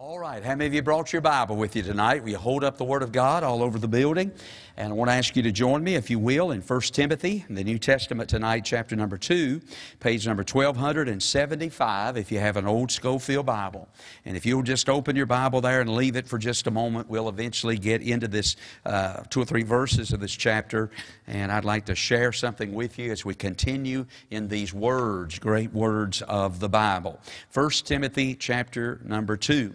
All right, how many of you brought your Bible with you tonight? We hold up the Word of God all over the building. And I want to ask you to join me, if you will, in 1 Timothy, the New Testament tonight, chapter number 2, page number 1275, if you have an old Scofield Bible. And if you'll just open your Bible there and leave it for just a moment, we'll eventually get into this uh, two or three verses of this chapter. And I'd like to share something with you as we continue in these words, great words of the Bible. 1 Timothy, chapter number 2.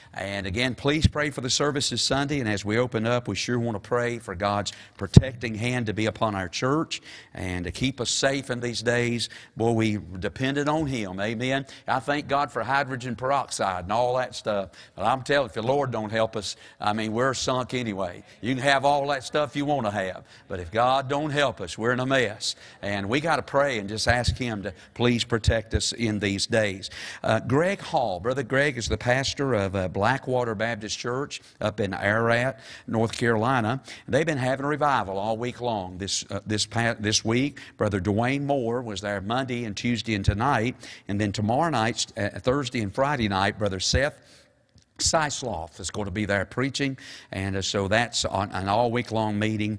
And again, please pray for the services Sunday. And as we open up, we sure want to pray for God's protecting hand to be upon our church and to keep us safe in these days. Boy, we depended on Him. Amen. I thank God for hydrogen peroxide and all that stuff. But I'm telling you, if the Lord don't help us, I mean, we're sunk anyway. You can have all that stuff you want to have. But if God don't help us, we're in a mess. And we got to pray and just ask Him to please protect us in these days. Uh, Greg Hall, Brother Greg is the pastor of uh, Blackwater Baptist Church up in Ararat, North Carolina. They've been having a revival all week long. This, uh, this, past, this week, Brother Dwayne Moore was there Monday and Tuesday and tonight. And then tomorrow night, uh, Thursday and Friday night, Brother Seth Sisloff is going to be there preaching. And uh, so that's an all week long meeting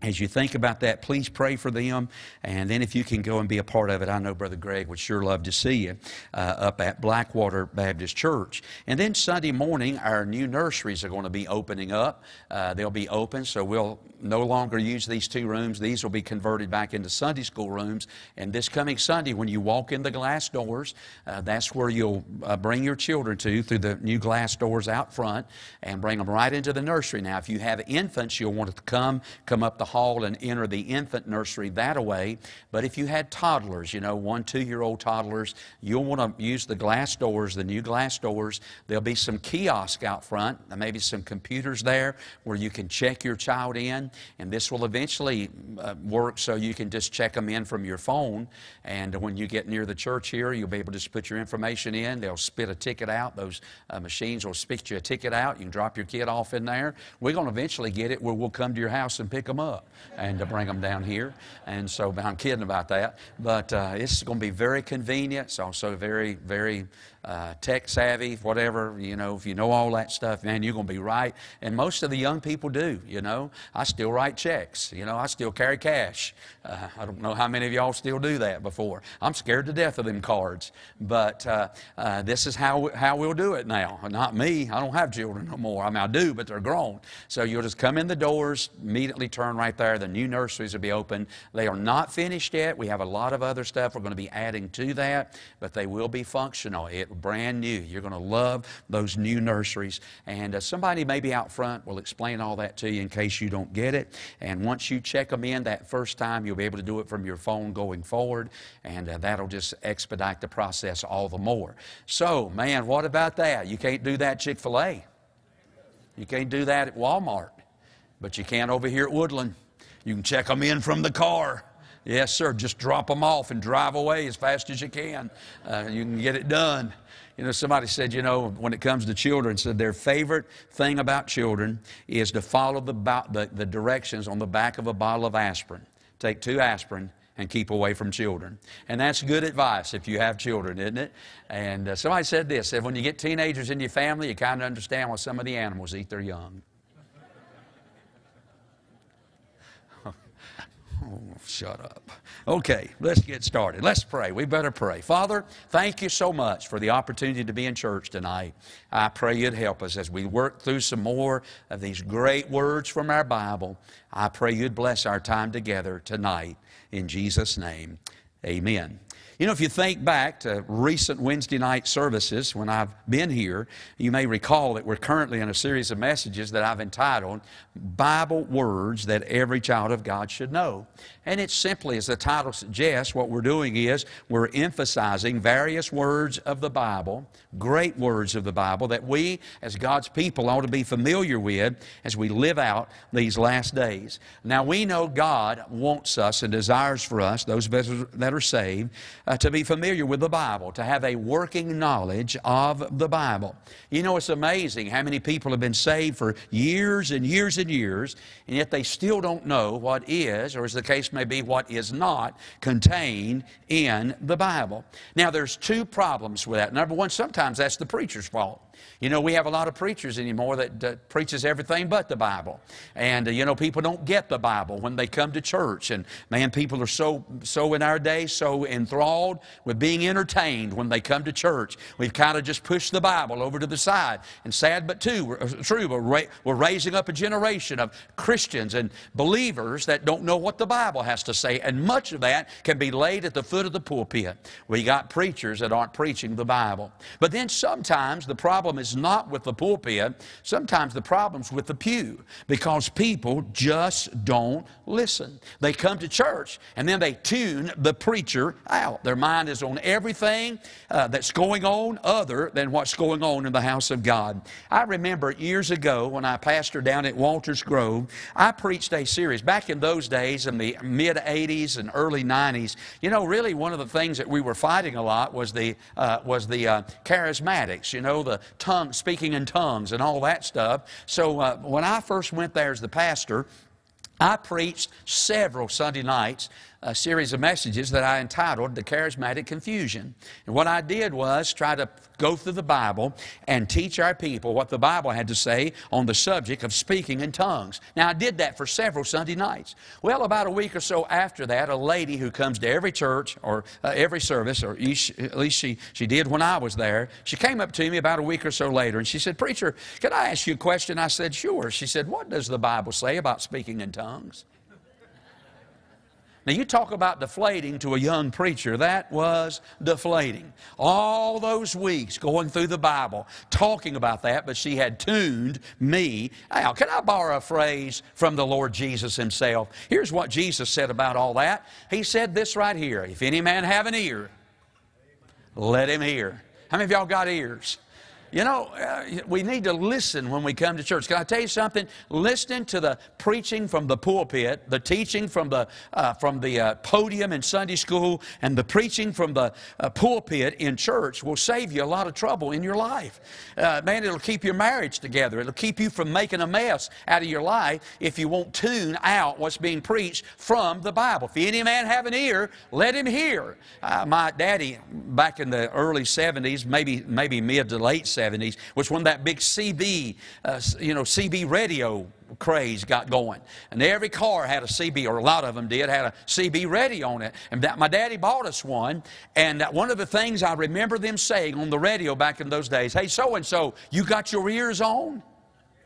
as you think about that, please pray for them. And then if you can go and be a part of it, I know Brother Greg would sure love to see you uh, up at Blackwater Baptist Church. And then Sunday morning, our new nurseries are going to be opening up. Uh, they'll be open, so we'll no longer use these two rooms. These will be converted back into Sunday school rooms. And this coming Sunday, when you walk in the glass doors, uh, that's where you'll uh, bring your children to through the new glass doors out front and bring them right into the nursery. Now, if you have infants, you'll want to come, come up the hall and enter the infant nursery that way. But if you had toddlers, you know, one, two year old toddlers, you'll want to use the glass doors, the new glass doors. There'll be some kiosk out front, maybe some computers there where you can check your child in. And this will eventually uh, work so you can just check them in from your phone. And when you get near the church here, you'll be able to just put your information in. They'll spit a ticket out. Those uh, machines will spit you a ticket out. You can drop your kid off in there. We're going to eventually get it where we'll come to your house and pick them up and to bring them down here. And so I'm kidding about that. But uh, it's going to be very convenient. It's also very, very uh, tech savvy, whatever, you know, if you know all that stuff, man, you're going to be right. And most of the young people do, you know. I still write checks, you know, I still carry cash. Uh, I don't know how many of y'all still do that before. I'm scared to death of them cards. But uh, uh, this is how, how we'll do it now. Not me. I don't have children no more. I mean, I do, but they're grown. So you'll just come in the doors, immediately turn right there. The new nurseries will be open. They are not finished yet. We have a lot of other stuff we're going to be adding to that, but they will be functional. It brand new. You're going to love those new nurseries. And uh, somebody maybe out front will explain all that to you in case you don't get it. And once you check them in that first time, you'll be able to do it from your phone going forward. And uh, that'll just expedite the process all the more. So, man, what about that? You can't do that Chick fil A. You can't do that at Walmart. But you can over here at Woodland. You can check them in from the car. Yes, sir. Just drop them off and drive away as fast as you can. Uh, you can get it done. You know, somebody said, you know, when it comes to children, said their favorite thing about children is to follow the, the, the directions on the back of a bottle of aspirin. Take two aspirin and keep away from children. And that's good advice if you have children, isn't it? And uh, somebody said this, said when you get teenagers in your family, you kind of understand why some of the animals eat their young. Oh, shut up. Okay, let's get started. Let's pray. We better pray. Father, thank you so much for the opportunity to be in church tonight. I pray you'd help us as we work through some more of these great words from our Bible. I pray you'd bless our time together tonight. In Jesus' name, amen. You know, if you think back to recent Wednesday night services when I've been here, you may recall that we're currently in a series of messages that I've entitled Bible Words That Every Child of God Should Know. And it's simply, as the title suggests, what we're doing is we're emphasizing various words of the Bible, great words of the Bible, that we as God's people ought to be familiar with as we live out these last days. Now, we know God wants us and desires for us, those that are saved, uh, to be familiar with the Bible, to have a working knowledge of the Bible. You know, it's amazing how many people have been saved for years and years and years, and yet they still don't know what is, or as the case may be, what is not contained in the Bible. Now, there's two problems with that. Number one, sometimes that's the preacher's fault. You know, we have a lot of preachers anymore that uh, preaches everything but the Bible. And, uh, you know, people don't get the Bible when they come to church. And, man, people are so, so in our day, so enthralled with being entertained when they come to church. We've kind of just pushed the Bible over to the side. And sad but too, uh, true, we're, ra- we're raising up a generation of Christians and believers that don't know what the Bible has to say. And much of that can be laid at the foot of the pulpit. We got preachers that aren't preaching the Bible. But then sometimes the problem is is not with the pulpit. Sometimes the problem's with the pew because people just don't listen. They come to church and then they tune the preacher out. Their mind is on everything uh, that's going on other than what's going on in the house of God. I remember years ago when I pastored down at Walters Grove, I preached a series. Back in those days, in the mid 80s and early 90s, you know, really one of the things that we were fighting a lot was the, uh, was the uh, charismatics, you know, the tongue speaking in tongues, and all that stuff. So uh, when I first went there as the pastor, I preached several Sunday nights a series of messages that I entitled The Charismatic Confusion. And what I did was try to go through the Bible and teach our people what the Bible had to say on the subject of speaking in tongues. Now, I did that for several Sunday nights. Well, about a week or so after that, a lady who comes to every church or uh, every service, or at least she, she did when I was there, she came up to me about a week or so later and she said, Preacher, can I ask you a question? I said, Sure. She said, What does the Bible say about speaking in tongues? Now, you talk about deflating to a young preacher. That was deflating. All those weeks going through the Bible, talking about that, but she had tuned me out. Can I borrow a phrase from the Lord Jesus Himself? Here's what Jesus said about all that. He said this right here If any man have an ear, let him hear. How many of y'all got ears? You know, uh, we need to listen when we come to church. Can I tell you something? Listening to the preaching from the pulpit, the teaching from the, uh, from the uh, podium in Sunday school, and the preaching from the uh, pulpit in church will save you a lot of trouble in your life. Uh, man, it'll keep your marriage together. It'll keep you from making a mess out of your life if you won't tune out what's being preached from the Bible. If any man have an ear, let him hear. My daddy, back in the early 70s, maybe, maybe mid to late 70s was when that big CB, uh, you know, CB radio craze got going. And every car had a CB, or a lot of them did, had a CB radio on it. And that, my daddy bought us one. And one of the things I remember them saying on the radio back in those days, hey, so and so, you got your ears on?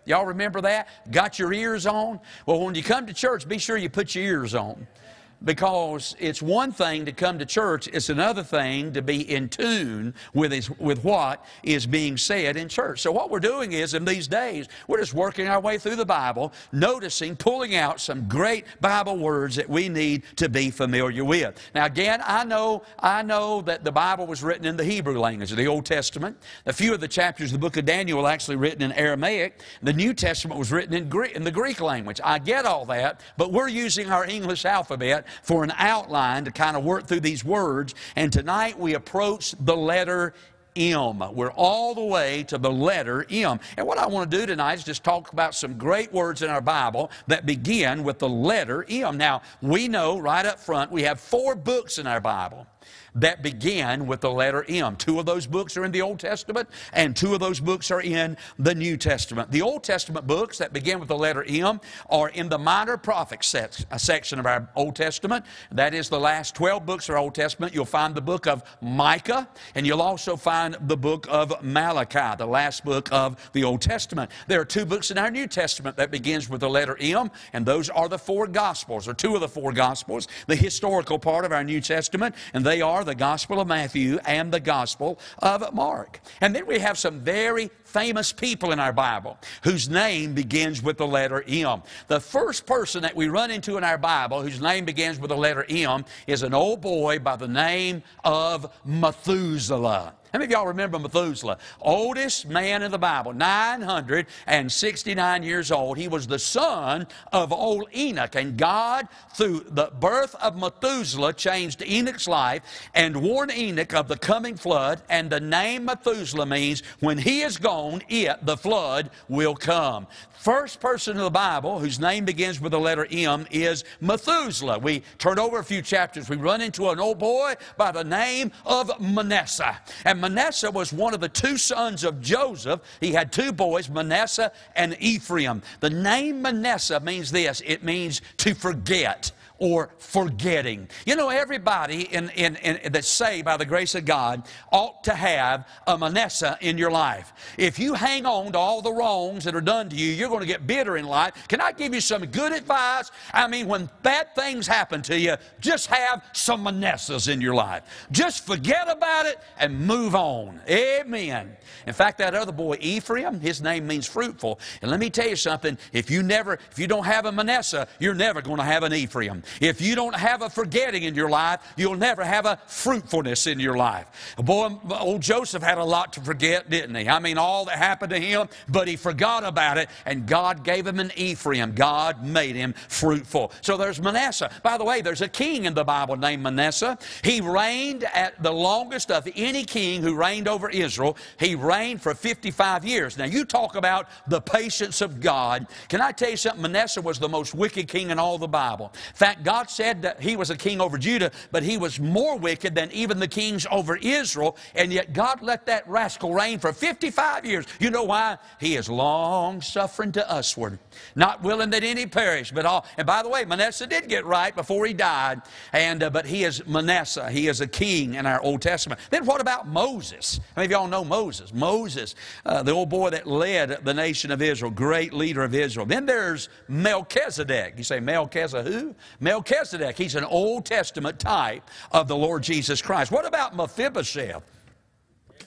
Y'all remember that? Got your ears on? Well, when you come to church, be sure you put your ears on because it's one thing to come to church, it's another thing to be in tune with, his, with what is being said in church. So, what we're doing is in these days, we're just working our way through the Bible, noticing, pulling out some great Bible words that we need to be familiar with. Now, again, I know, I know that the Bible was written in the Hebrew language, the Old Testament. A few of the chapters of the book of Daniel were actually written in Aramaic. The New Testament was written in, Greek, in the Greek language. I get all that, but we're using our English alphabet for an outline to kind of work through these words. And tonight we approach the letter M. We're all the way to the letter M. And what I want to do tonight is just talk about some great words in our Bible that begin with the letter M. Now, we know right up front we have four books in our Bible that begin with the letter M. Two of those books are in the Old Testament, and two of those books are in the New Testament. The Old Testament books that begin with the letter M are in the minor prophet section of our Old Testament. That is the last 12 books of our Old Testament. You'll find the book of Micah, and you'll also find the book of Malachi, the last book of the Old Testament. There are two books in our New Testament that begins with the letter M, and those are the four Gospels, or two of the four Gospels, the historical part of our New Testament, and they are are the Gospel of Matthew and the Gospel of Mark. And then we have some very famous people in our Bible whose name begins with the letter M. The first person that we run into in our Bible whose name begins with the letter M is an old boy by the name of Methuselah. How many of y'all remember Methuselah? Oldest man in the Bible, 969 years old. He was the son of old Enoch. And God, through the birth of Methuselah, changed Enoch's life and warned Enoch of the coming flood. And the name Methuselah means when he is gone, it, the flood, will come. First person in the Bible whose name begins with the letter M is Methuselah. We turn over a few chapters. We run into an old boy by the name of Manasseh. And Manasseh was one of the two sons of Joseph. He had two boys, Manasseh and Ephraim. The name Manasseh means this it means to forget or forgetting. You know, everybody in, in, in, that's saved by the grace of God ought to have a Manasseh in your life. If you hang on to all the wrongs that are done to you, you're going to get bitter in life. Can I give you some good advice? I mean, when bad things happen to you, just have some Manassehs in your life. Just forget about it and move on. Amen. In fact, that other boy, Ephraim, his name means fruitful. And let me tell you something, if you never, if you don't have a Manasseh, you're never going to have an Ephraim. If you don't have a forgetting in your life, you'll never have a fruitfulness in your life. Boy, old Joseph had a lot to forget, didn't he? I mean, all that happened to him, but he forgot about it, and God gave him an Ephraim. God made him fruitful. So there's Manasseh. By the way, there's a king in the Bible named Manasseh. He reigned at the longest of any king who reigned over Israel. He reigned for 55 years. Now, you talk about the patience of God. Can I tell you something? Manasseh was the most wicked king in all the Bible. Fact, God said that he was a king over Judah, but he was more wicked than even the kings over Israel, and yet God let that rascal reign for 55 years. You know why? He is long suffering to usward, not willing that any perish, but all. And by the way, Manasseh did get right before he died, and uh, but he is Manasseh. He is a king in our Old Testament. Then what about Moses? How many of y'all know Moses? Moses, uh, the old boy that led the nation of Israel, great leader of Israel. Then there's Melchizedek. You say Melchizedek who? Melchizedek, he's an Old Testament type of the Lord Jesus Christ. What about Mephibosheth?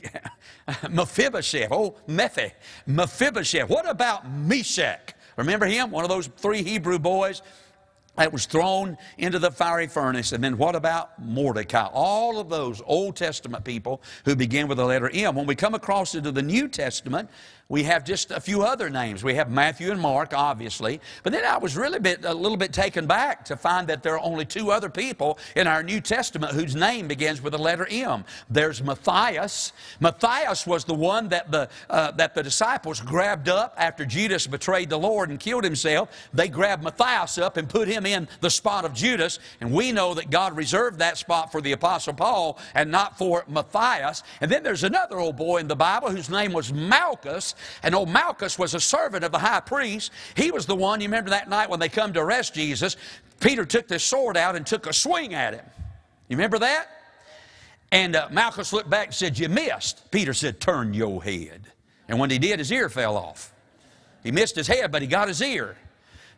Mephibosheth, oh, Mephi, Mephibosheth. What about Meshach? Remember him? One of those three Hebrew boys that was thrown into the fiery furnace. And then what about Mordecai? All of those Old Testament people who begin with the letter M. When we come across into the New Testament, we have just a few other names. We have Matthew and Mark, obviously. But then I was really bit, a little bit taken back to find that there are only two other people in our New Testament whose name begins with the letter M. There's Matthias. Matthias was the one that the, uh, that the disciples grabbed up after Judas betrayed the Lord and killed himself. They grabbed Matthias up and put him in the spot of Judas. And we know that God reserved that spot for the Apostle Paul and not for Matthias. And then there's another old boy in the Bible whose name was Malchus. And old Malchus was a servant of the high priest. He was the one, you remember that night when they come to arrest Jesus, Peter took this sword out and took a swing at him. You remember that? And uh, Malchus looked back and said, You missed. Peter said, Turn your head. And when he did, his ear fell off. He missed his head, but he got his ear.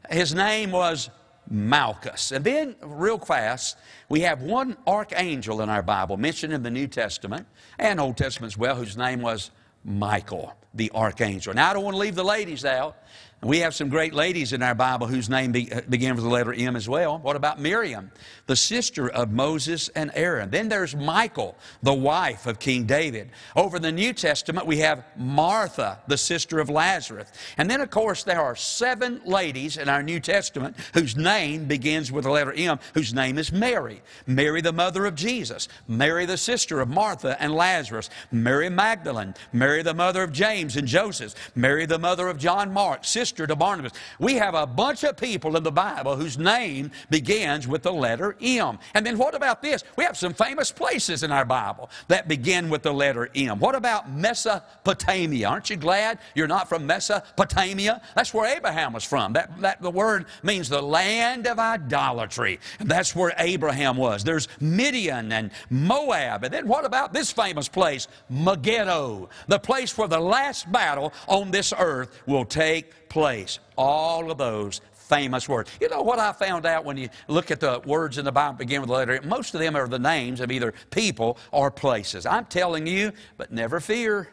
His name was Malchus. And then, real fast, we have one archangel in our Bible mentioned in the New Testament and Old Testament as well, whose name was Michael, the archangel. Now, I don't want to leave the ladies out. We have some great ladies in our Bible whose name be, uh, begins with the letter M as well. What about Miriam, the sister of Moses and Aaron? Then there's Michal, the wife of King David. Over in the New Testament, we have Martha, the sister of Lazarus. And then, of course, there are seven ladies in our New Testament whose name begins with the letter M, whose name is Mary. Mary, the mother of Jesus. Mary, the sister of Martha and Lazarus. Mary Magdalene. Mary, the mother of James and Joseph. Mary, the mother of John Mark. Sister to Barnabas. We have a bunch of people in the Bible whose name begins with the letter M. And then what about this? We have some famous places in our Bible that begin with the letter M. What about Mesopotamia? Aren't you glad you're not from Mesopotamia? That's where Abraham was from. That, that the word means the land of idolatry. And that's where Abraham was. There's Midian and Moab. And then what about this famous place? Megiddo, the place where the last battle on this earth will take place. All of those famous words. You know what I found out when you look at the words in the Bible begin with the letter? M. Most of them are the names of either people or places. I'm telling you, but never fear.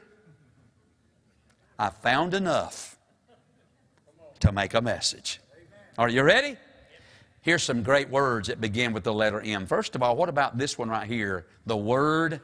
I found enough to make a message. Are you ready? Here's some great words that begin with the letter M. First of all, what about this one right here? The word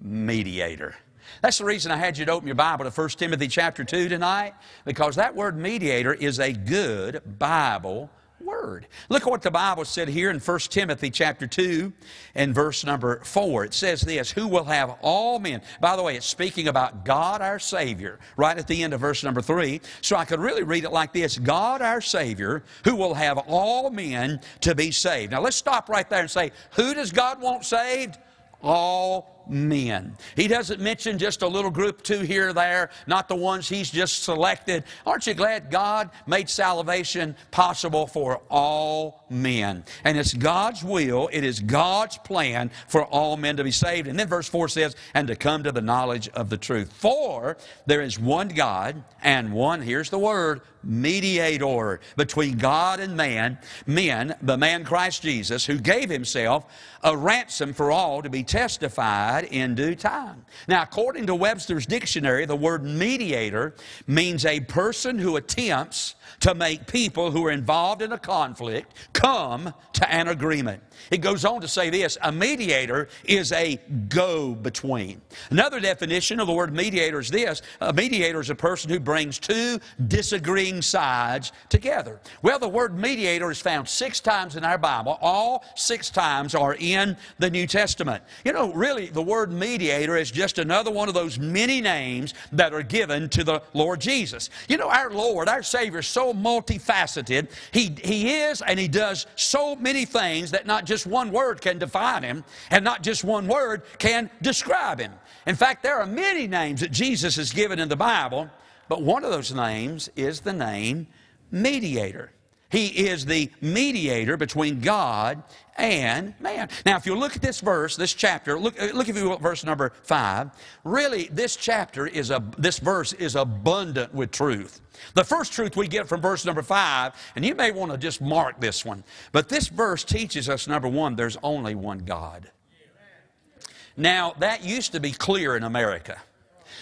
mediator. That's the reason I had you to open your Bible to 1 Timothy chapter 2 tonight, because that word mediator is a good Bible word. Look at what the Bible said here in 1 Timothy chapter 2 and verse number 4. It says this, who will have all men. By the way, it's speaking about God our Savior right at the end of verse number 3. So I could really read it like this, God our Savior who will have all men to be saved. Now let's stop right there and say, who does God want saved? All men. He doesn't mention just a little group, two here or there, not the ones he's just selected. Aren't you glad God made salvation possible for all men? And it's God's will, it is God's plan for all men to be saved. And then verse 4 says, and to come to the knowledge of the truth. For there is one God and one, here's the word, mediator between God and man, men, the man Christ Jesus, who gave himself a ransom for all to be testified in due time. Now, according to Webster's dictionary, the word mediator means a person who attempts to make people who are involved in a conflict come to an agreement. It goes on to say this a mediator is a go between. Another definition of the word mediator is this a mediator is a person who brings two disagreeing sides together. Well, the word mediator is found six times in our Bible. All six times are in the New Testament. You know, really, the word mediator is just another one of those many names that are given to the Lord Jesus. You know, our Lord, our Savior, so multifaceted. He, he is and He does so many things that not just one word can define Him and not just one word can describe Him. In fact, there are many names that Jesus has given in the Bible, but one of those names is the name mediator. He is the mediator between God and man. Now, if you look at this verse, this chapter, look, look if you will, verse number five. Really, this chapter is a, this verse is abundant with truth. The first truth we get from verse number five, and you may want to just mark this one, but this verse teaches us number one, there's only one God. Now, that used to be clear in America.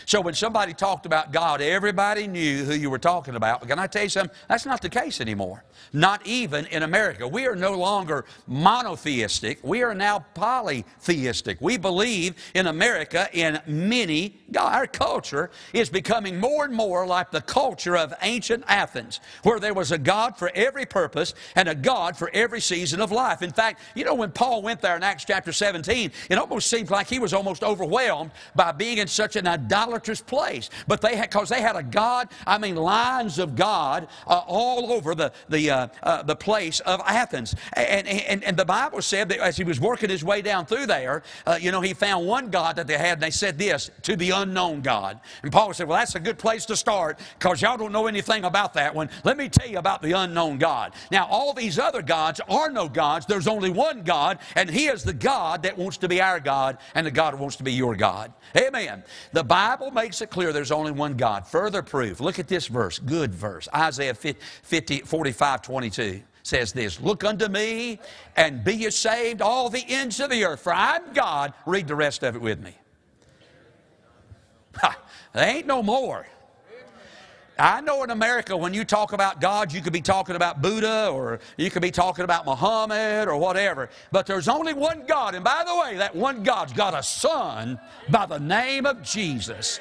So when somebody talked about God, everybody knew who you were talking about. Can I tell you something? That's not the case anymore. Not even in America. We are no longer monotheistic. We are now polytheistic. We believe in America in many God. Our culture is becoming more and more like the culture of ancient Athens, where there was a God for every purpose and a God for every season of life. In fact, you know, when Paul went there in Acts chapter 17, it almost seemed like he was almost overwhelmed by being in such an idolatrous idolatrous place. But they had, because they had a God, I mean, lines of God uh, all over the, the, uh, uh, the place of Athens. And, and, and the Bible said that as he was working his way down through there, uh, you know, he found one God that they had, and they said this, to the unknown God. And Paul said, Well, that's a good place to start because y'all don't know anything about that one. Let me tell you about the unknown God. Now, all these other gods are no gods. There's only one God, and He is the God that wants to be our God and the God who wants to be your God. Amen. The Bible Bible makes it clear there's only one God. Further proof, look at this verse, good verse. Isaiah 50, 45, 22 says this Look unto me and be ye saved, all the ends of the earth, for I'm God. Read the rest of it with me. Ha, there ain't no more. I know in America, when you talk about God, you could be talking about Buddha or you could be talking about Muhammad or whatever. But there's only one God. And by the way, that one God's got a son by the name of Jesus.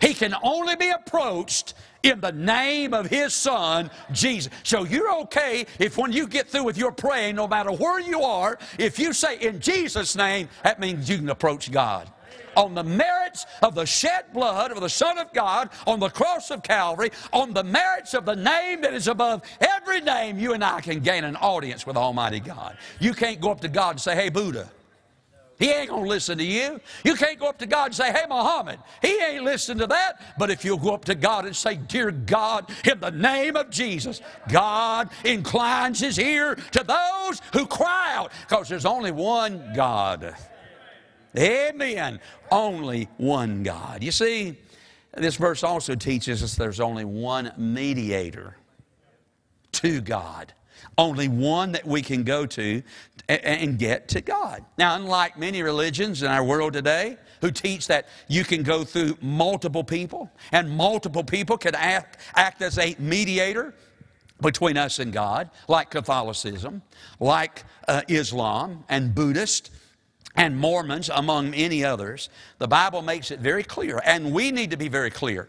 He can only be approached in the name of his son, Jesus. So you're okay if when you get through with your praying, no matter where you are, if you say in Jesus' name, that means you can approach God on the merits of the shed blood of the Son of God on the cross of Calvary, on the merits of the name that is above every name, you and I can gain an audience with Almighty God. You can't go up to God and say, Hey, Buddha. He ain't going to listen to you. You can't go up to God and say, Hey, Muhammad. He ain't listening to that. But if you'll go up to God and say, Dear God, in the name of Jesus, God inclines his ear to those who cry out because there's only one God. Amen. Only one God. You see, this verse also teaches us there's only one mediator to God. Only one that we can go to and get to God. Now, unlike many religions in our world today who teach that you can go through multiple people and multiple people can act, act as a mediator between us and God, like Catholicism, like uh, Islam and Buddhist and Mormons, among many others, the Bible makes it very clear, and we need to be very clear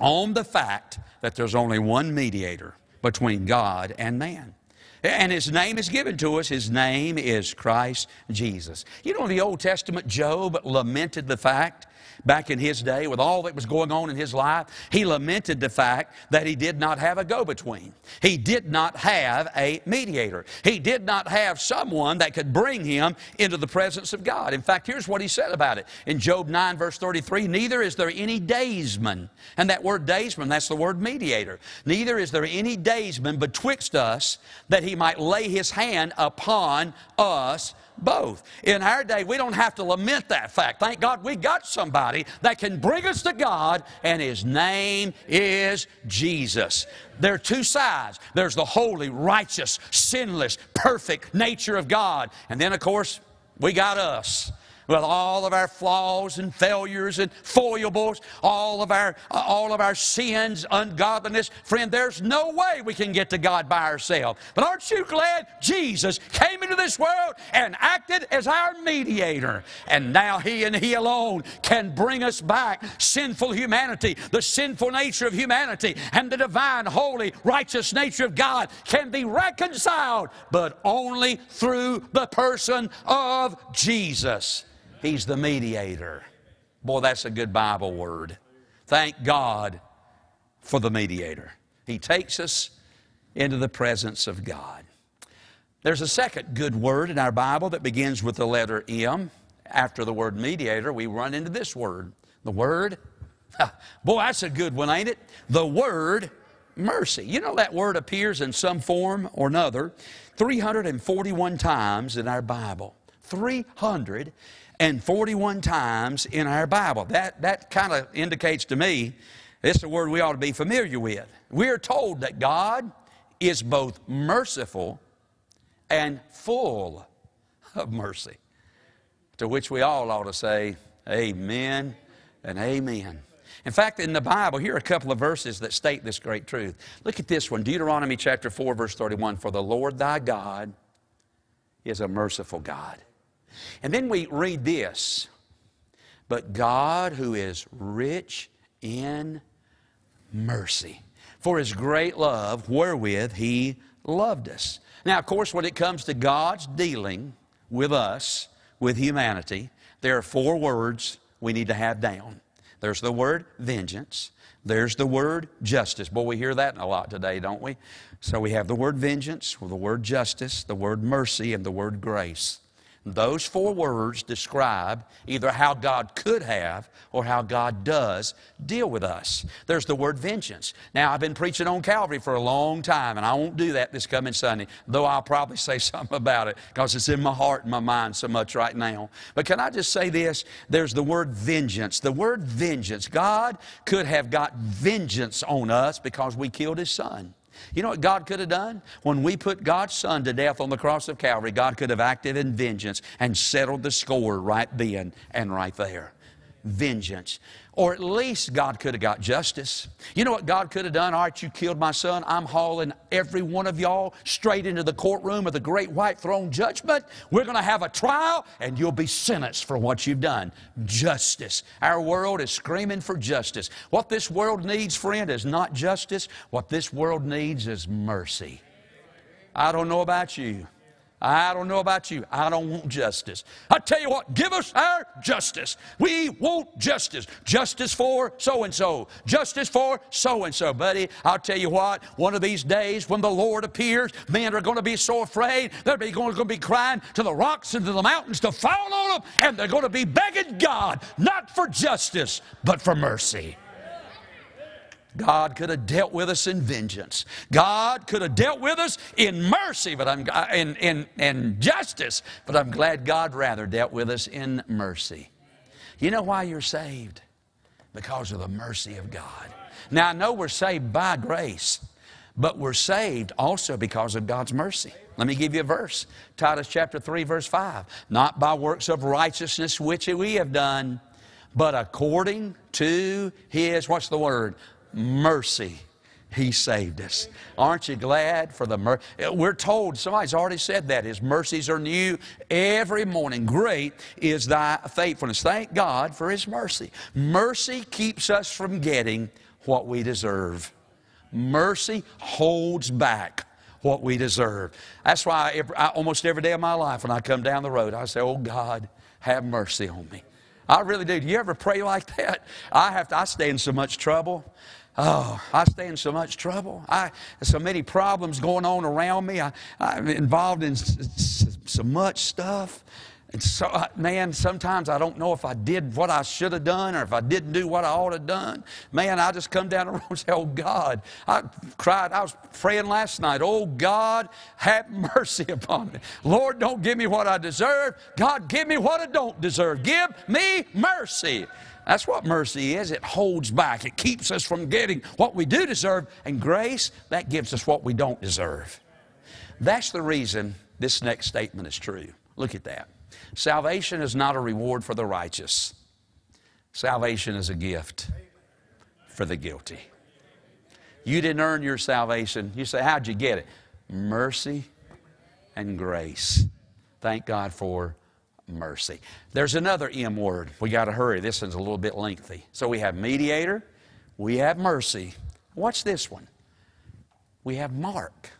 on the fact that there's only one mediator between God and man. And his name is given to us. His name is Christ Jesus. You know, in the Old Testament, Job lamented the fact back in his day with all that was going on in his life, he lamented the fact that he did not have a go between. He did not have a mediator. He did not have someone that could bring him into the presence of God. In fact, here's what he said about it. In Job 9, verse 33, neither is there any daysman. And that word daysman, that's the word mediator. Neither is there any daysman betwixt us that he might lay his hand upon us both. In our day, we don't have to lament that fact. Thank God we got somebody that can bring us to God, and His name is Jesus. There are two sides there's the holy, righteous, sinless, perfect nature of God. And then, of course, we got us with all of our flaws and failures and foibles, all of our, all of our sins, ungodliness. Friend, there's no way we can get to God by ourselves. But aren't you glad Jesus came into this world and acted as our mediator? And now He and He alone can bring us back sinful humanity, the sinful nature of humanity, and the divine, holy, righteous nature of God can be reconciled, but only through the person of Jesus. He's the mediator. Boy, that's a good Bible word. Thank God for the mediator. He takes us into the presence of God. There's a second good word in our Bible that begins with the letter M. After the word mediator, we run into this word. The word, boy, that's a good one, ain't it? The word mercy. You know that word appears in some form or another 341 times in our Bible. 300 and 41 times in our Bible. That, that kind of indicates to me it's a word we ought to be familiar with. We're told that God is both merciful and full of mercy, to which we all ought to say, Amen and Amen. In fact, in the Bible, here are a couple of verses that state this great truth. Look at this one Deuteronomy chapter 4, verse 31 For the Lord thy God is a merciful God and then we read this But God, who is rich in mercy, for his great love wherewith he loved us. Now, of course, when it comes to God's dealing with us, with humanity, there are four words we need to have down. There's the word vengeance. There's the word justice. Boy, we hear that a lot today, don't we? So we have the word vengeance, the word justice, the word mercy, and the word grace. Those four words describe either how God could have or how God does deal with us. There's the word vengeance. Now, I've been preaching on Calvary for a long time, and I won't do that this coming Sunday, though I'll probably say something about it because it's in my heart and my mind so much right now. But can I just say this? There's the word vengeance. The word vengeance. God could have got vengeance on us because we killed His Son. You know what God could have done? When we put God's Son to death on the cross of Calvary, God could have acted in vengeance and settled the score right then and right there. Vengeance. Or at least God could have got justice. You know what God could have done? All right, you killed my son. I'm hauling every one of y'all straight into the courtroom of the great white throne judgment. We're going to have a trial, and you'll be sentenced for what you've done. Justice. Our world is screaming for justice. What this world needs, friend, is not justice. What this world needs is mercy. I don't know about you. I don't know about you. I don't want justice. I tell you what, give us our justice. We want justice. Justice for so and so. Justice for so and so. Buddy, I'll tell you what, one of these days when the Lord appears, men are going to be so afraid, they're going to be crying to the rocks and to the mountains to fall on them, and they're going to be begging God, not for justice, but for mercy. God could have dealt with us in vengeance. God could have dealt with us in mercy, but I'm in, in, in justice. But I'm glad God rather dealt with us in mercy. You know why you're saved? Because of the mercy of God. Now I know we're saved by grace, but we're saved also because of God's mercy. Let me give you a verse. Titus chapter 3, verse 5. Not by works of righteousness which we have done, but according to his, what's the word? Mercy. He saved us. Aren't you glad for the mercy? We're told, somebody's already said that, His mercies are new every morning. Great is thy faithfulness. Thank God for His mercy. Mercy keeps us from getting what we deserve. Mercy holds back what we deserve. That's why I, almost every day of my life when I come down the road, I say, Oh God, have mercy on me. I really do. Do you ever pray like that? I have to, I stay in so much trouble. Oh, I stay in so much trouble. I so many problems going on around me. I, I'm involved in so much stuff. And so, uh, man, sometimes I don't know if I did what I should have done or if I didn't do what I ought to have done. Man, I just come down the road and say, Oh God, I cried. I was praying last night, Oh God, have mercy upon me. Lord, don't give me what I deserve. God, give me what I don't deserve. Give me mercy. That's what mercy is. It holds back, it keeps us from getting what we do deserve. And grace, that gives us what we don't deserve. That's the reason this next statement is true. Look at that. Salvation is not a reward for the righteous, salvation is a gift for the guilty. You didn't earn your salvation. You say, How'd you get it? Mercy and grace. Thank God for mercy. There's another M word. We got to hurry. This one's a little bit lengthy. So we have mediator, we have mercy. Watch this one. We have mark.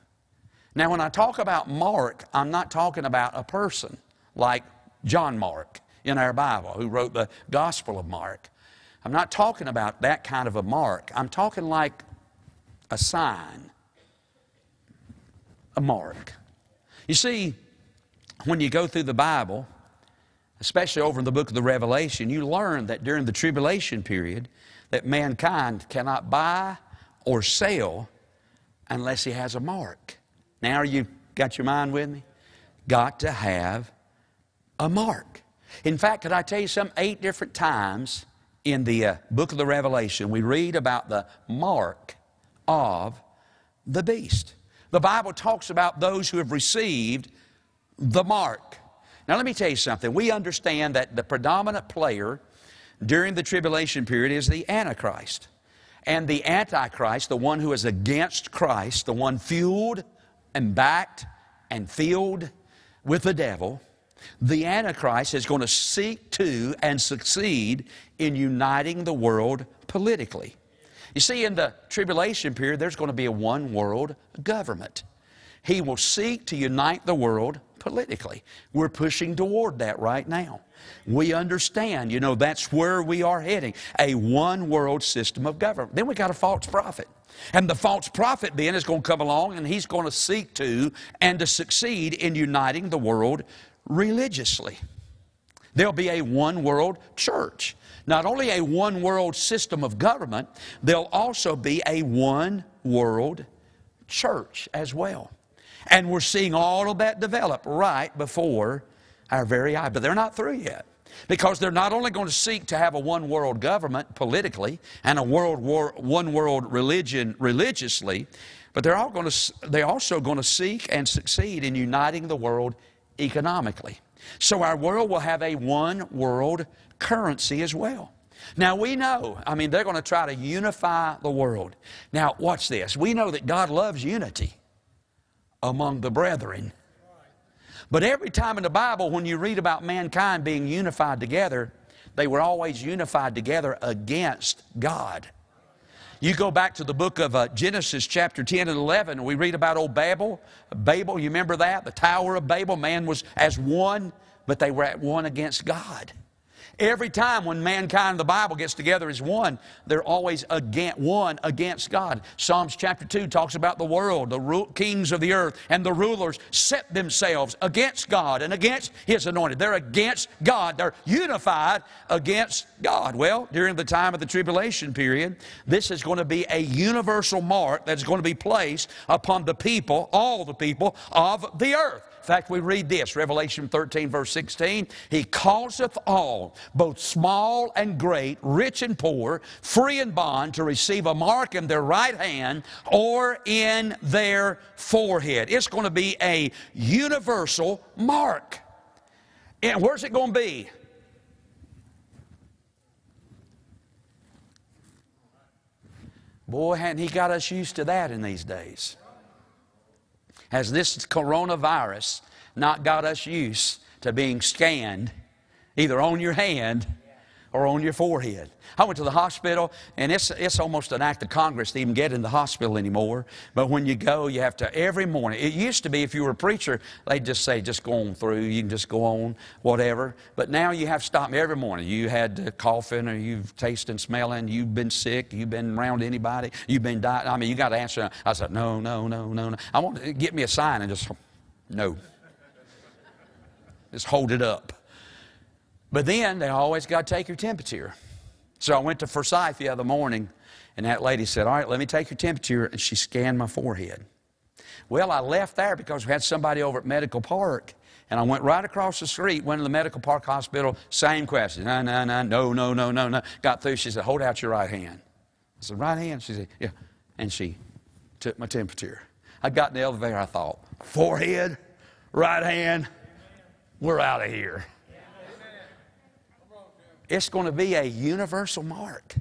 Now, when I talk about mark, I'm not talking about a person like John Mark in our Bible, who wrote the Gospel of Mark. I'm not talking about that kind of a mark. I'm talking like a sign, a mark. You see, when you go through the Bible, especially over in the book of the Revelation, you learn that during the tribulation period, that mankind cannot buy or sell unless he has a mark. Now, you got your mind with me? Got to have a mark. In fact, could I tell you some eight different times in the uh, book of the Revelation, we read about the mark of the beast. The Bible talks about those who have received the mark. Now, let me tell you something. We understand that the predominant player during the tribulation period is the Antichrist. And the Antichrist, the one who is against Christ, the one fueled and backed and filled with the devil, the Antichrist is going to seek to and succeed in uniting the world politically. You see, in the tribulation period, there's going to be a one world government. He will seek to unite the world politically. We're pushing toward that right now. We understand, you know, that's where we are heading a one world system of government. Then we got a false prophet. And the false prophet then is going to come along and he's going to seek to and to succeed in uniting the world religiously. There'll be a one world church. Not only a one world system of government, there'll also be a one world church as well. And we're seeing all of that develop right before our very eye. But they're not through yet. Because they're not only going to seek to have a one world government politically and a world war, one world religion religiously, but they're, all going to, they're also going to seek and succeed in uniting the world economically. So our world will have a one world currency as well. Now we know, I mean, they're going to try to unify the world. Now, watch this. We know that God loves unity among the brethren. But every time in the Bible, when you read about mankind being unified together, they were always unified together against God. You go back to the book of uh, Genesis, chapter 10 and 11, we read about old Babel. Babel, you remember that? The Tower of Babel. Man was as one, but they were at one against God. Every time when mankind, the Bible gets together as one, they're always against, one against God. Psalms chapter 2 talks about the world, the kings of the earth, and the rulers set themselves against God and against His anointed. They're against God. They're unified against God. Well, during the time of the tribulation period, this is going to be a universal mark that's going to be placed upon the people, all the people of the earth. In fact, we read this Revelation 13, verse 16. He causeth all, both small and great, rich and poor, free and bond, to receive a mark in their right hand or in their forehead. It's going to be a universal mark. And where's it going to be? Boy, hadn't he got us used to that in these days. Has this coronavirus not got us used to being scanned either on your hand or on your forehead. I went to the hospital, and it's, it's almost an act of Congress to even get in the hospital anymore. But when you go, you have to, every morning. It used to be if you were a preacher, they'd just say, just go on through, you can just go on, whatever. But now you have to stop every morning. You had coughing, or you've tasting, smelling, you've been sick, you've been around anybody, you've been dying. I mean, you got to answer. I said, no, no, no, no, no. I want to get me a sign and just, no. Just hold it up. But then they always got to take your temperature. So I went to Forsyth the other morning, and that lady said, All right, let me take your temperature. And she scanned my forehead. Well, I left there because we had somebody over at Medical Park. And I went right across the street, went to the Medical Park Hospital, same question. No, no, no, no, no, no, no, no. Got through. She said, Hold out your right hand. I said, Right hand? She said, Yeah. And she took my temperature. I got in the elevator, I thought, Forehead, right hand, we're out of here. It's going to be a universal mark.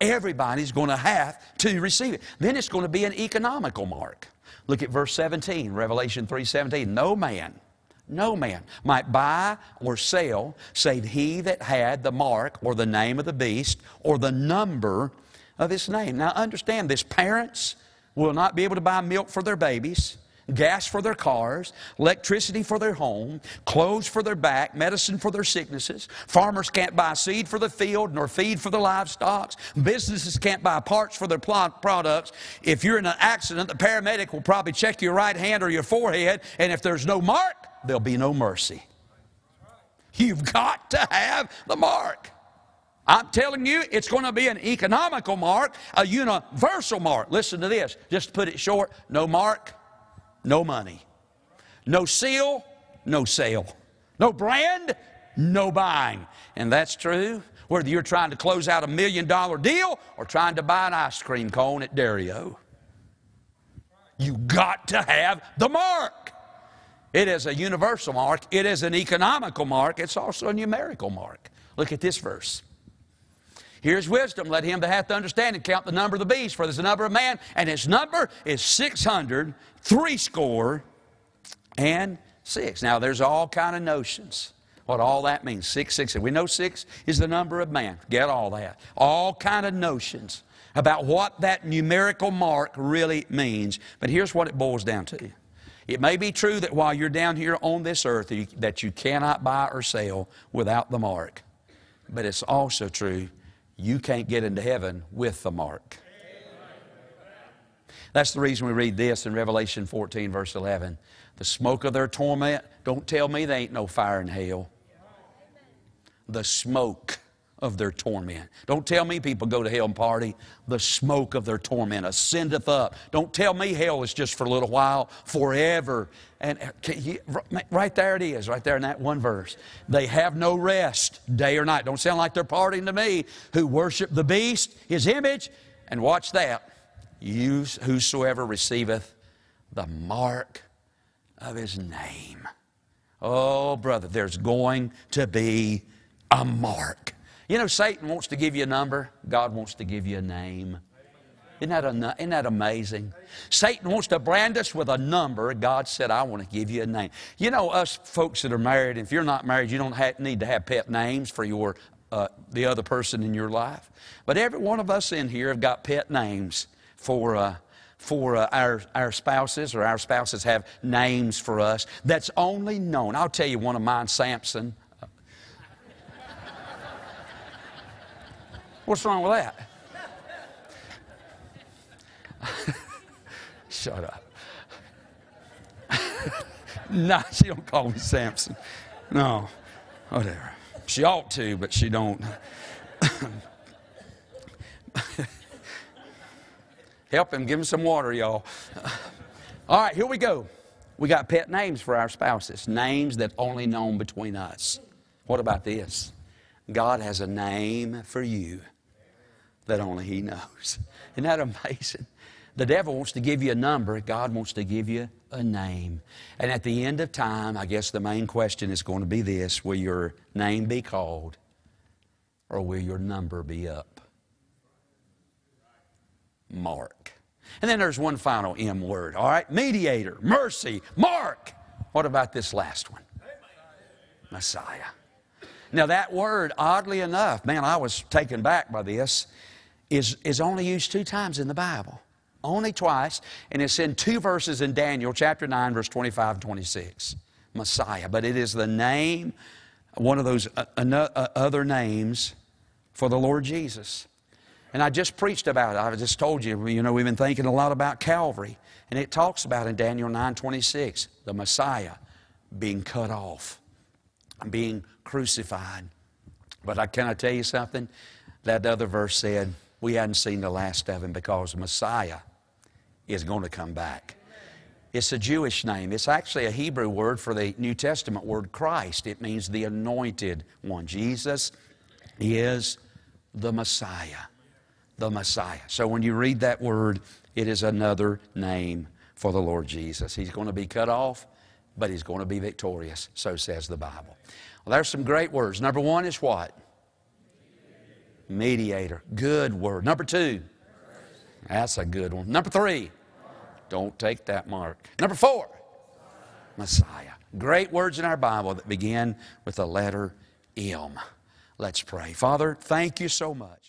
Everybody's going to have to receive it. Then it's going to be an economical mark. Look at verse 17, Revelation 3:17. No man, no man might buy or sell save he that had the mark or the name of the beast or the number of his name. Now understand this, parents will not be able to buy milk for their babies gas for their cars, electricity for their home, clothes for their back, medicine for their sicknesses. Farmers can't buy seed for the field nor feed for the livestock. Businesses can't buy parts for their products. If you're in an accident, the paramedic will probably check your right hand or your forehead, and if there's no mark, there'll be no mercy. You've got to have the mark. I'm telling you, it's going to be an economical mark, a universal mark. Listen to this, just to put it short no mark, no money. No seal, no sale. No brand, no buying. And that's true whether you're trying to close out a million dollar deal or trying to buy an ice cream cone at Dario. You got to have the mark. It is a universal mark, it is an economical mark, it's also a numerical mark. Look at this verse. Here's wisdom. Let him that hath understanding count the number of the beast, for there's a number of man, and his number is 600, three score, and six. Now, there's all kind of notions what all that means. Six, six. We know six is the number of man. Get all that. All kind of notions about what that numerical mark really means. But here's what it boils down to. It may be true that while you're down here on this earth that you cannot buy or sell without the mark. But it's also true you can't get into heaven with the mark. That's the reason we read this in Revelation 14, verse 11. The smoke of their torment, don't tell me there ain't no fire in hell. The smoke of their torment. Don't tell me people go to hell and party. The smoke of their torment ascendeth up. Don't tell me hell is just for a little while, forever. And uh, you, right there it is, right there in that one verse. They have no rest day or night. Don't sound like they're partying to me. Who worship the beast, his image, and watch that. Use whosoever receiveth the mark of his name. Oh, brother, there's going to be a mark. You know, Satan wants to give you a number, God wants to give you a name. Isn't that, a, isn't that amazing? Satan wants to brand us with a number. God said, I want to give you a name. You know, us folks that are married, if you're not married, you don't have, need to have pet names for your, uh, the other person in your life. But every one of us in here have got pet names for, uh, for uh, our, our spouses, or our spouses have names for us that's only known. I'll tell you one of mine, Samson. What's wrong with that? Shut up. no, she don't call me Samson. No, whatever. She ought to, but she don't. Help him. Give him some water, y'all. All right, here we go. We got pet names for our spouses, names that only known between us. What about this? God has a name for you that only He knows. Isn't that amazing? The devil wants to give you a number, God wants to give you a name. And at the end of time, I guess the main question is going to be this Will your name be called or will your number be up? Mark. And then there's one final M word, all right? Mediator, mercy, Mark. What about this last one? Messiah. Now, that word, oddly enough, man, I was taken back by this, is, is only used two times in the Bible. Only twice, and it's in two verses in Daniel, chapter 9, verse 25 and 26. Messiah. But it is the name, one of those uh, uh, other names for the Lord Jesus. And I just preached about it. I just told you, you know, we've been thinking a lot about Calvary. And it talks about in Daniel 9 26, the Messiah being cut off, being crucified. But I, can I tell you something? That other verse said, we hadn't seen the last of him because Messiah is going to come back. It's a Jewish name. It's actually a Hebrew word for the New Testament word Christ. It means the anointed one. Jesus is the Messiah. The Messiah. So when you read that word, it is another name for the Lord Jesus. He's going to be cut off, but he's going to be victorious. So says the Bible. Well, there's some great words. Number one is what? Mediator. Good word. Number two. That's a good one. Number three. Don't take that mark. Number four. Messiah. Great words in our Bible that begin with the letter M. Let's pray. Father, thank you so much.